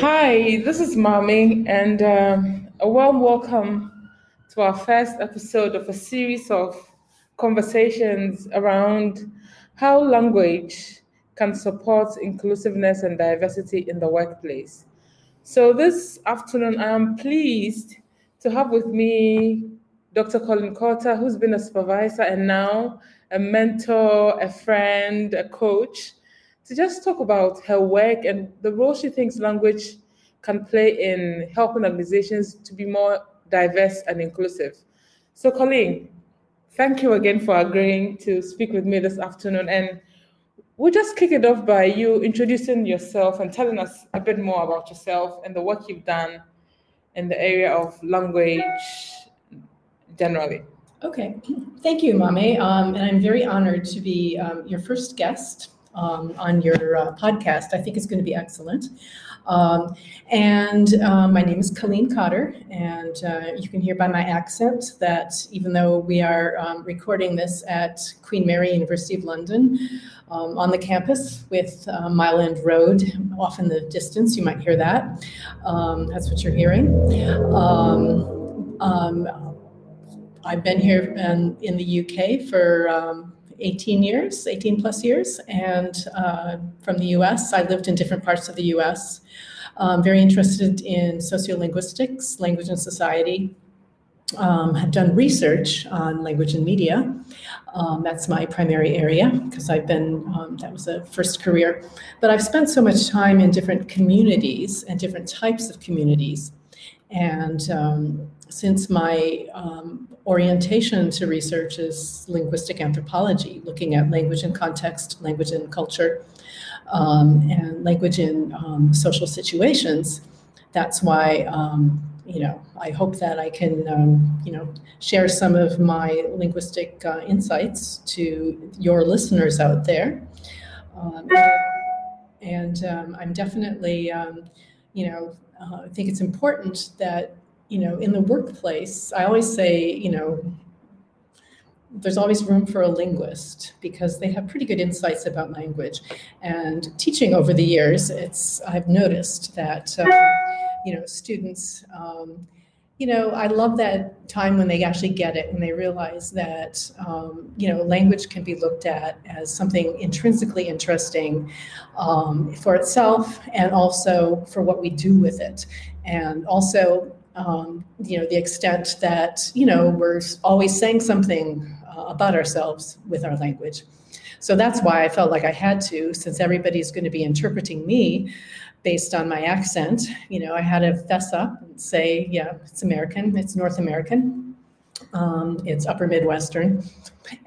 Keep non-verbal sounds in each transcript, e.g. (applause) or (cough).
Hi, this is Mami, and um, a warm welcome to our first episode of a series of conversations around how language can support inclusiveness and diversity in the workplace. So, this afternoon, I am pleased to have with me Dr. Colleen Cotter, who's been a supervisor and now a mentor, a friend, a coach to just talk about her work and the role she thinks language can play in helping organizations to be more diverse and inclusive. So, Colleen, thank you again for agreeing to speak with me this afternoon. And we'll just kick it off by you introducing yourself and telling us a bit more about yourself and the work you've done in the area of language generally. Okay, (clears throat) thank you, Mame. Um, and I'm very honored to be um, your first guest um, on your uh, podcast. I think it's going to be excellent. Um, and uh, my name is Colleen Cotter, and uh, you can hear by my accent that even though we are um, recording this at Queen Mary University of London um, on the campus with uh, Mile End Road off in the distance, you might hear that. Um, that's what you're hearing. Um, I've been here in, in the UK for 18 years, 18 plus years. And uh, from the US, I lived in different parts of the US. Um, very interested in sociolinguistics, language and society. Um, have done research on language and media. Um, that's my primary area because I've been, um, that was a first career. But I've spent so much time in different communities and different types of communities. And um, since my um, orientation to research is linguistic anthropology, looking at language and context, language and culture, um, and language in um, social situations, that's why um, you know I hope that I can um, you know share some of my linguistic uh, insights to your listeners out there, um, and I'm definitely you know uh, I think it's important that you know, in the workplace, I always say, you know, there's always room for a linguist because they have pretty good insights about language. And teaching over the years, it's I've noticed that um, you know students. Um, you know, I love that time when they actually get it and they realize that, um, you know, language can be looked at as something intrinsically interesting um, for itself and also for what we do with it. And also, um, you know, the extent that, you know, we're always saying something uh, about ourselves with our language. So that's why I felt like I had to, since everybody's going to be interpreting me based on my accent, you know, I had to fess up and say, yeah, it's American, it's North American, um, it's Upper Midwestern.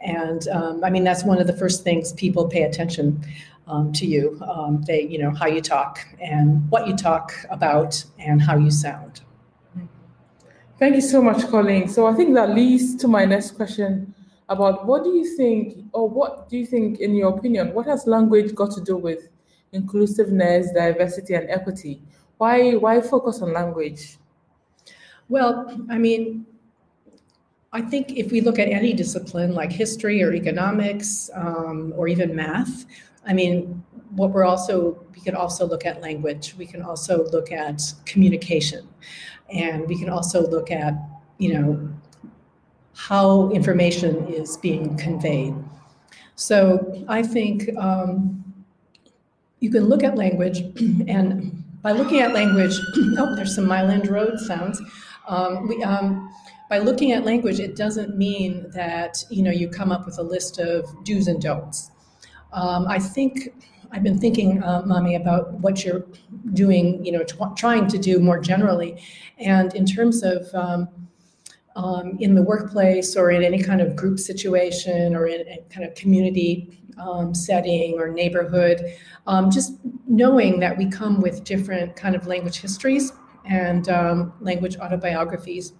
And um, I mean, that's one of the first things people pay attention um, to you. Um, they, you know, how you talk and what you talk about and how you sound. Thank you so much, Colleen. So I think that leads to my next question about what do you think, or what do you think, in your opinion, what has language got to do with inclusiveness, diversity, and equity? Why why focus on language? Well, I mean, I think if we look at any discipline like history or economics um, or even math, I mean, what we're also we can also look at language. We can also look at communication. And we can also look at, you know, how information is being conveyed. So I think um, you can look at language, (clears throat) and by looking at language, (clears throat) oh, there's some Mile End Road sounds. Um, we, um, by looking at language, it doesn't mean that you know you come up with a list of do's and don'ts. Um, I think I've been thinking, uh, Mommy, about what you're doing, you know, trying to do more generally. And in terms of um, um, in the workplace or in any kind of group situation or in a kind of community um, setting or neighborhood, um, just knowing that we come with different kind of language histories and um, language autobiographies.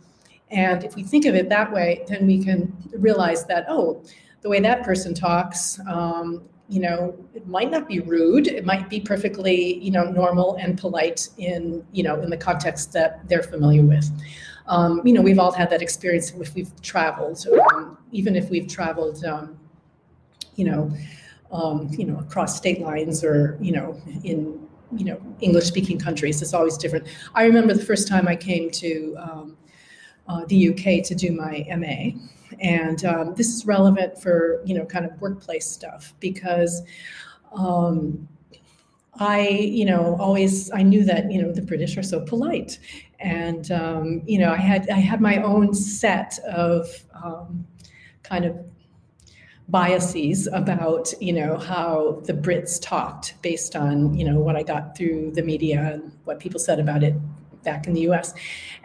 And if we think of it that way, then we can realize that, oh, the way that person talks um, you know, it might not be rude. It might be perfectly, you know, normal and polite in, you know, in the context that they're familiar with. Um, you know, we've all had that experience if we've traveled, um, even if we've traveled, um, you know, um, you know, across state lines or, you know, in you know, English speaking countries. It's always different. I remember the first time I came to um, uh, the UK to do my MA. And um, this is relevant for, you know, kind of workplace stuff because um, I, you know, always I knew that you know the British are so polite, and um, you know I had I had my own set of um, kind of biases about you know how the Brits talked based on you know what I got through the media and what people said about it back in the U.S.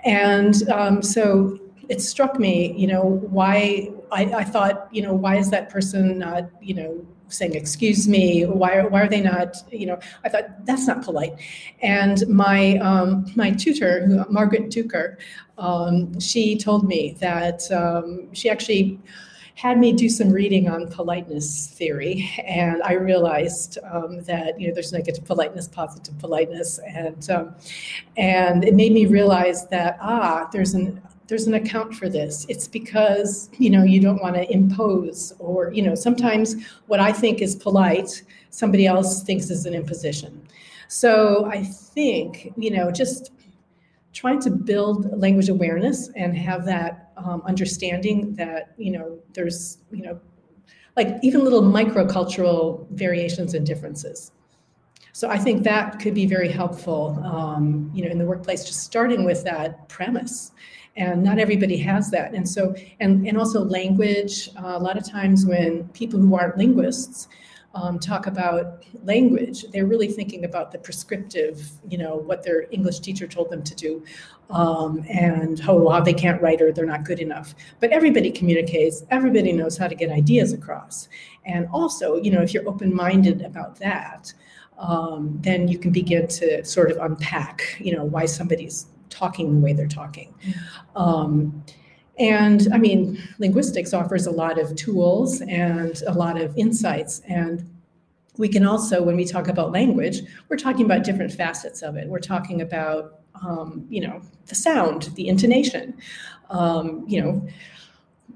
And um, so it struck me, you know, why I, I, thought, you know, why is that person not, you know, saying excuse me? Why, why are they not, you know? I thought that's not polite. And my um, my tutor, Margaret Duker, um, she told me that um, she actually had me do some reading on politeness theory, and I realized um, that you know there's negative politeness, positive politeness, and um, and it made me realize that ah, there's an there's an account for this. It's because you know you don't want to impose, or you know sometimes what I think is polite, somebody else thinks is an imposition. So I think you know just trying to build language awareness and have that um, understanding that you know there's you know like even little microcultural variations and differences so i think that could be very helpful um, you know in the workplace just starting with that premise and not everybody has that and so and and also language uh, a lot of times when people who aren't linguists um, talk about language, they're really thinking about the prescriptive, you know, what their English teacher told them to do, um, and how, how they can't write or they're not good enough. But everybody communicates, everybody knows how to get ideas across. And also, you know, if you're open minded about that, um, then you can begin to sort of unpack, you know, why somebody's talking the way they're talking. Um, and I mean, linguistics offers a lot of tools and a lot of insights. And we can also, when we talk about language, we're talking about different facets of it. We're talking about, um, you know, the sound, the intonation. Um, you know,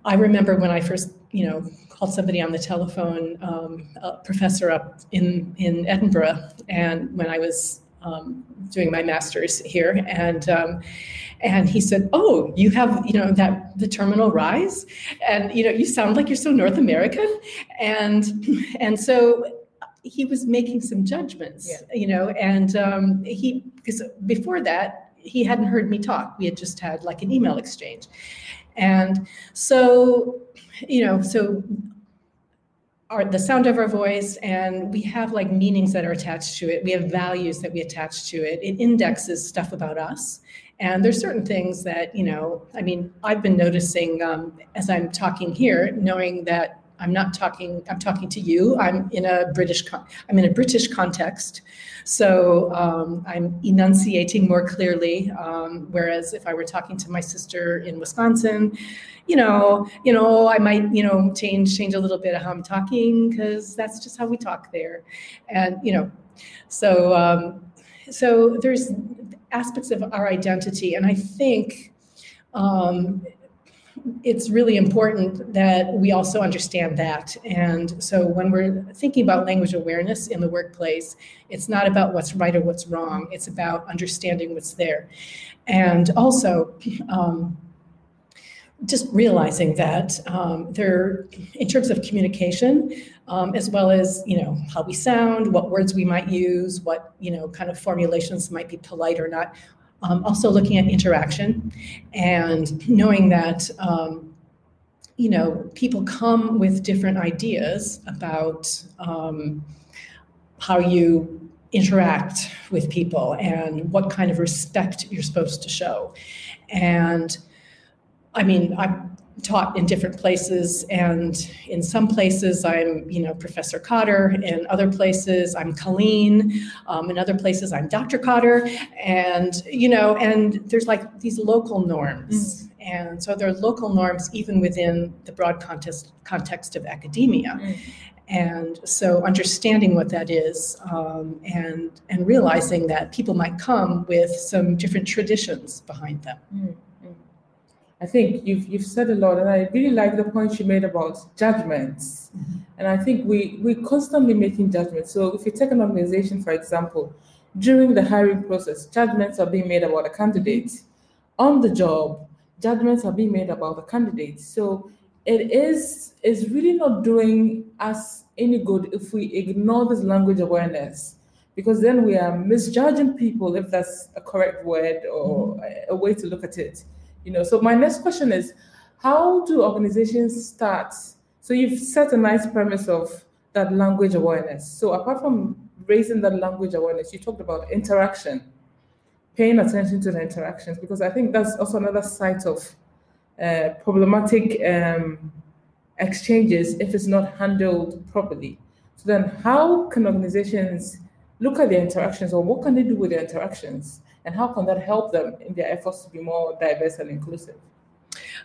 I remember when I first, you know, called somebody on the telephone, um, a professor up in in Edinburgh, and when I was um, doing my master's here, and um, and he said, "Oh, you have you know that the terminal rise, and you know you sound like you're so North American," and and so he was making some judgments, yeah. you know, and um, he because before that he hadn't heard me talk. We had just had like an email exchange, and so you know so our, the sound of our voice and we have like meanings that are attached to it. We have values that we attach to it. It indexes stuff about us. And there's certain things that you know i mean i've been noticing um, as i'm talking here knowing that I'm not talking. I'm talking to you. I'm in a British. I'm in a British context, so um, I'm enunciating more clearly. Um, whereas if I were talking to my sister in Wisconsin, you know, you know, I might, you know, change change a little bit of how I'm talking because that's just how we talk there, and you know, so um, so there's aspects of our identity, and I think. Um, it's really important that we also understand that. And so when we're thinking about language awareness in the workplace, it's not about what's right or what's wrong, it's about understanding what's there. And also, um, just realizing that um, there, in terms of communication, um, as well as you know how we sound, what words we might use, what you know kind of formulations might be polite or not, um, also looking at interaction and knowing that um, you know people come with different ideas about um, how you interact with people and what kind of respect you're supposed to show. And i mean i taught in different places and in some places i'm you know professor cotter in other places i'm colleen um, in other places i'm dr cotter and you know and there's like these local norms mm. and so there are local norms even within the broad context context of academia mm. and so understanding what that is um, and and realizing that people might come with some different traditions behind them mm. I think you've you've said a lot, and I really like the point you made about judgments. Mm-hmm. And I think we we constantly making judgments. So if you take an organization, for example, during the hiring process, judgments are being made about the candidates. On the job, judgments are being made about the candidates. So it is is really not doing us any good if we ignore this language awareness because then we are misjudging people if that's a correct word or a way to look at it you know so my next question is how do organizations start? So you've set a nice premise of that language awareness. So apart from raising that language awareness you talked about interaction paying attention to the interactions because i think that's also another side of uh, problematic um, exchanges if it's not handled properly. So then, how can organizations look at their interactions, or what can they do with their interactions, and how can that help them in their efforts to be more diverse and inclusive?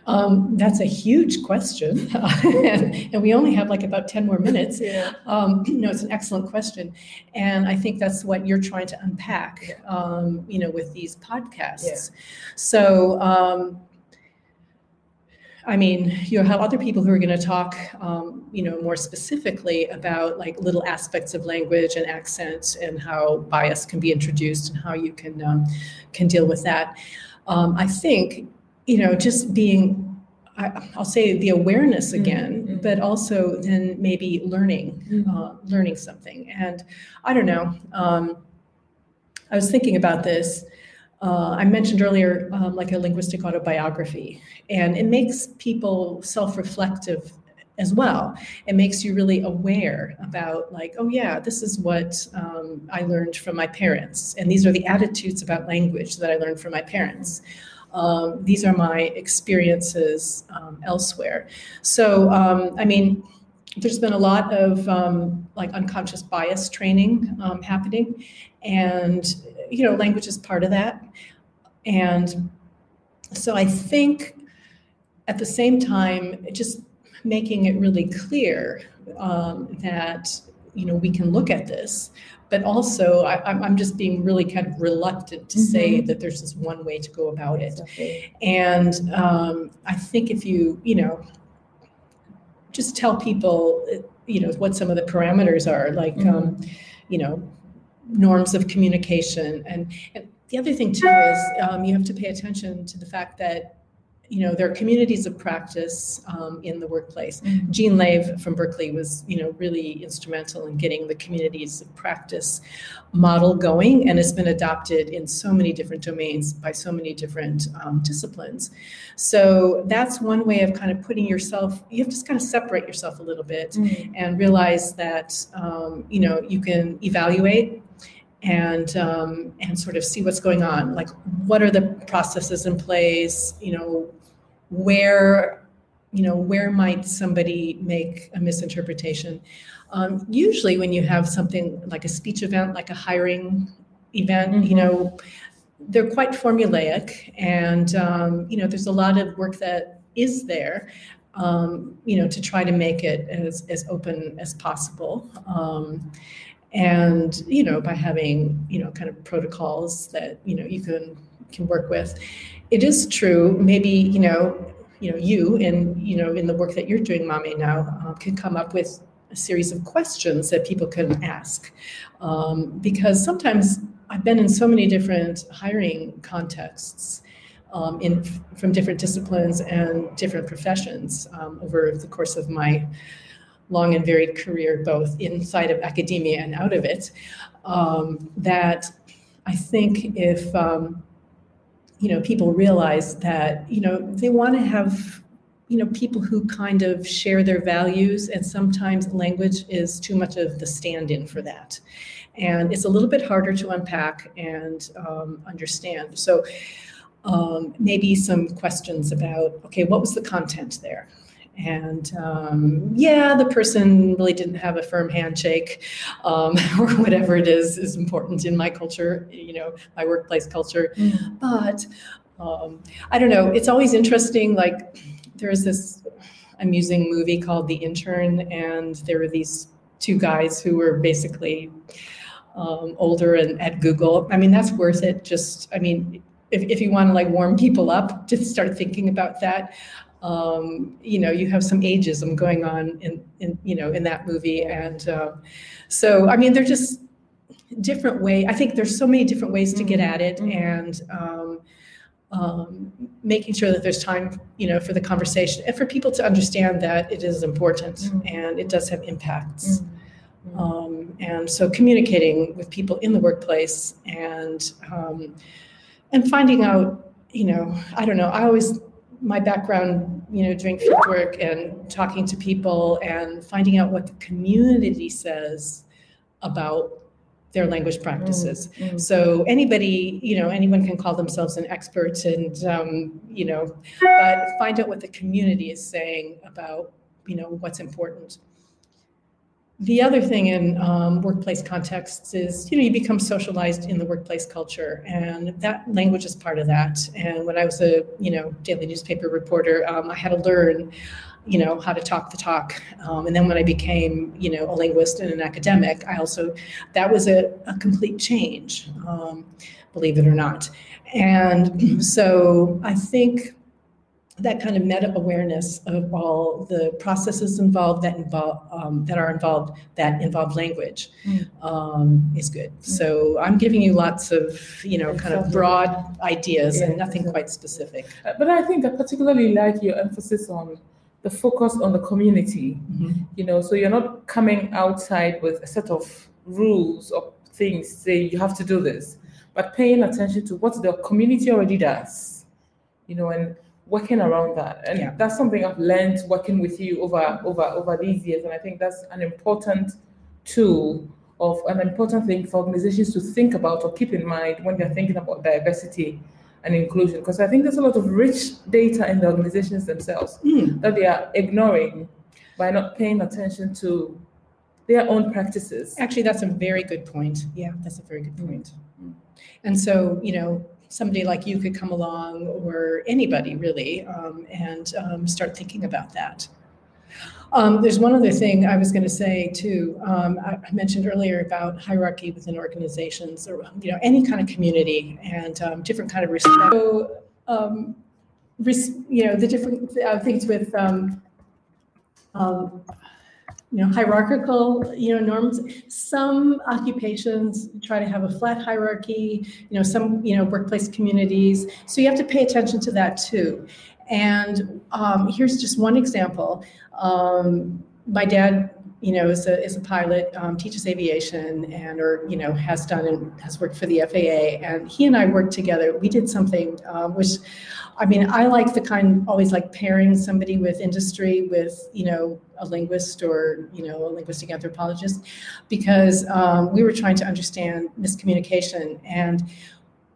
Um, that's a huge question, (laughs) and we only have like about ten more minutes. Yeah. Um, (clears throat) you know, it's an excellent question, and I think that's what you're trying to unpack. Um, you know, with these podcasts. Yeah. So um, I mean, you have other people who are going to talk, um, you know, more specifically about like little aspects of language and accent and how bias can be introduced and how you can um, can deal with that. Um, I think, you know, just being, I, will say the awareness mm-hmm. again, mm-hmm. but also then maybe learning, mm-hmm. uh, learning something. And I don't know. Um, I was thinking about this uh, I mentioned earlier, um, like a linguistic autobiography, and it makes people self reflective as well. It makes you really aware about, like, oh, yeah, this is what um, I learned from my parents, and these are the attitudes about language that I learned from my parents. Um, these are my experiences um, elsewhere. So, um, I mean, there's been a lot of um, like unconscious bias training happening and you know language is part of that and so i think at the same time just making it really clear um, that you know we can look at this but also I, am just being really kind of reluctant to mm-hmm. say that there's just one way to go about it and um, i think if you you know just tell people you know what some of the parameters are like mm-hmm. um, you know norms of communication and, and the other thing too is um, you have to pay attention to the fact that you know there are communities of practice um, in the workplace mm-hmm. jean lave from berkeley was you know really instrumental in getting the communities of practice model going and it's been adopted in so many different domains by so many different um, disciplines so that's one way of kind of putting yourself you have to kind of separate yourself a little bit mm-hmm. and realize that um, you know you can evaluate and um, and sort of see what's going on. Like, what are the processes in place? You know, where you know where might somebody make a misinterpretation? Um, usually, when you have something like a speech event, like a hiring event, mm-hmm. you know, they're quite formulaic, and um, you know, there's a lot of work that is there. Um, you know, to try to make it as, as open as possible. And you know by having you know kind of protocols that you know you can can work with it is true maybe you know you know you and you know in the work that you're doing Mame now uh, can come up with a series of questions that people can ask. Um, because sometimes i've been in so many different hiring contexts um, in from different disciplines and different professions um, over the course of my long and varied career, both inside of academia and out of it, um, that I think if um, you know people realize that you know they want to have you know people who kind of share their values, and sometimes language is too much of the stand-in for that, and it's a little bit harder to unpack and um, understand. So. Um, maybe some questions about okay what was the content there and um, yeah, the person really didn't have a firm handshake, um, (laughs) or whatever it is is important in my culture, you know, my workplace culture. Mm. But um, I don't know. It's always interesting. Like there's this amusing movie called The Intern, and there were these two guys who were basically um, older and at Google. I mean, that's worth it. Just, I mean, if, if you want to like warm people up, (laughs) just start thinking about that um, you know, you have some ageism going on in, in you know, in that movie. And uh, so, I mean, they're just, different way. I think there's so many different ways to get at it, Mhm. and um, um, making sure that there's time, you know, for the conversation and for people to understand that it is important Mhm. and it does have impacts. Mm. Um, and so communicating with people in the workplace and um, and finding out, you know, I don't know. I always my background, you know, doing field work and talking to people and finding out what the community says about their language practices. Mm. So anybody, you know, anyone can call themselves an expert, and um, you know, but find out what the community is saying about, you know, what's important. The other thing in um, workplace contexts is, you know, you become socialized in the workplace culture, and that language is part of that. And when I was a, you know, daily newspaper reporter, um, I had to learn, you know, how to talk the talk. Um, and then when I became, you know, a linguist and an academic, I also, that was a, a complete change, um, believe it or not. And (clears throat) so I think that kind of meta awareness of all the processes involved that involve um, that are involved that involve language Mm. um, is good. So I'm giving you lots of you know kind of broad ideas Yeah, and nothing exactly. quite specific. Uh, But I think I particularly like your emphasis on the focus on the community. You know, so you're not coming outside with a set of rules or things say you have to do this, but paying attention to what the community already does. You know, and working around that. And Yeah. that's something I've learned working with you over over over these years. And I think that's an important tool of an important thing for organizations to think about or keep in mind when they're thinking about diversity and inclusion. Because I think there's a lot of rich data in the organizations themselves Mm, that they are ignoring by not paying attention to their own practices. Actually, that's a very good point. Yeah, that's a very good Mm. point. Mm. And so you know. Somebody like you could come along, or anybody really, um, and um, start thinking about that. Um, there's one other thing I was going to say too. Um, I, I mentioned earlier about hierarchy within organizations, or you know, any kind of community, and um, different kind of respect. So, um, res- you know, the different uh, things with, you know, hierarchical, you know, norms. Some occupations try to have a flat hierarchy. You know, some, you know, workplace communities. So you have to pay attention to that too. And um, here's just one example. Um, my dad, you know, is a, is a pilot, um, teaches aviation, and or you know has done and has worked for the FAA. And he and I worked together. We did something um, which, I mean, I like the kind always like pairing somebody with industry with you know a linguist or you know a linguistic anthropologist, because um, we were trying to understand miscommunication and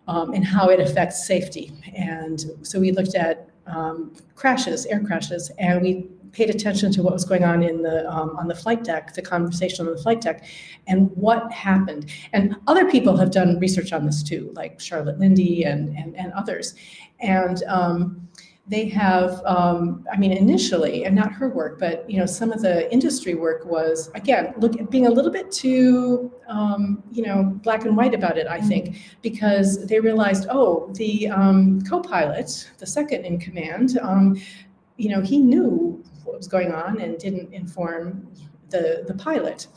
um, and how it affects safety. And so we looked at um, crashes, air crashes, and we paid attention to what was going on in the um, on the flight deck, the conversation on the flight deck, and what happened. And other people have done research on this too, like Charlotte Linde and and, and others, and. Um, they have, um, I mean, initially, and not her work, but you know, some of the industry work was again, look, being a little bit too, um, you know, black and white about it. I think because they realized, oh, the um, co-pilot, the second in command, um, you know, he knew what was going on and didn't inform the the pilot,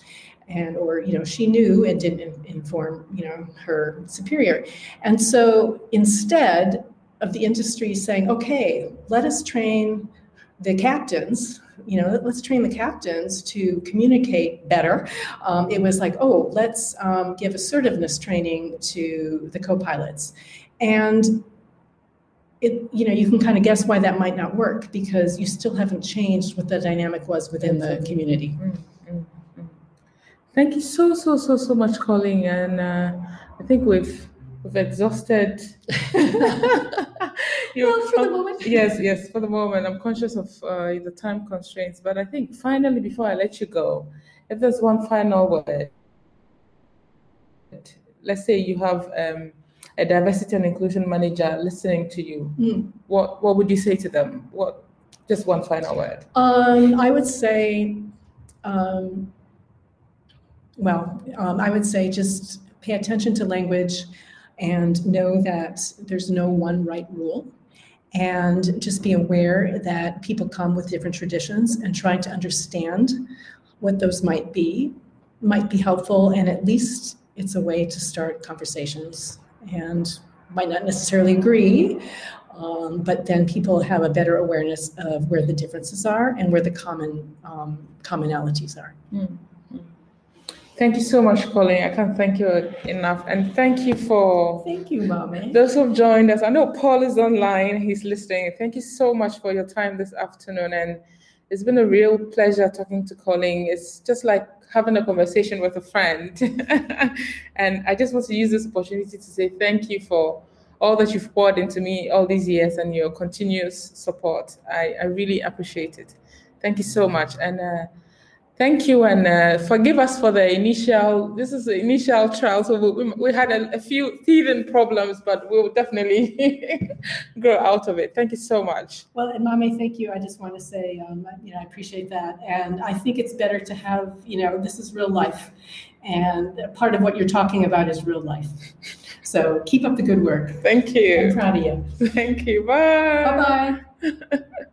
and or you know, she knew and didn't in- inform you know her superior, and so instead of the industry saying, okay, let us train the captains you know let, us train the captains to communicate better. Um, it was like oh let's um, give assertiveness training to the co-pilots. And it you know you can kind of guess why that might not work because you still haven't changed what the dynamic was within the community Mm, mm, mm. Thank you so so so so much, Colleen, and uh, I think we've we've exhausted. (laughs) you. Well, for the moment. Yes, yes. For the moment, I'm conscious of uh, the time constraints, but I think finally, before I let you go, if there's one final word, let's say you have um, a diversity and inclusion manager listening to you, Mm. what what would you say to them? What just one final word? Um, I would say, um, well, um, I would say just pay attention to language and know that there's no one right rule. And just be aware that people come with different traditions and trying to understand what those might be might be helpful and at least it's a way to start conversations and might not necessarily agree, um, but then people have a better awareness of where the differences are and where the common um, commonalities are. Mm. Thank you so much, Colleen. I can't thank you enough. And thank you for Thank you, Mommy. those who've joined us. I know Paul is online, he's listening. Thank you so much for your time this afternoon. And it's been a real pleasure talking to Colleen. It's just like having a conversation with a friend. (laughs) and I just want to use this opportunity to say thank you for all that you've poured into me all these years and your continuous support. I, I really appreciate it. Thank you so much. And uh, Thank you, and uh, forgive us for the initial. This is the initial trial, so we, we had a, a, few teething problems, but we'll definitely (laughs) grow out of it. Thank you so much. Well, and Mame, thank you. I just want to say, um, you know, I appreciate that, and I think it's better to have, you know, this is real life, and part of what you're talking about is real life. So keep up the good work. Thank you. I'm proud of you. Thank you. Bye. Bye bye. (laughs)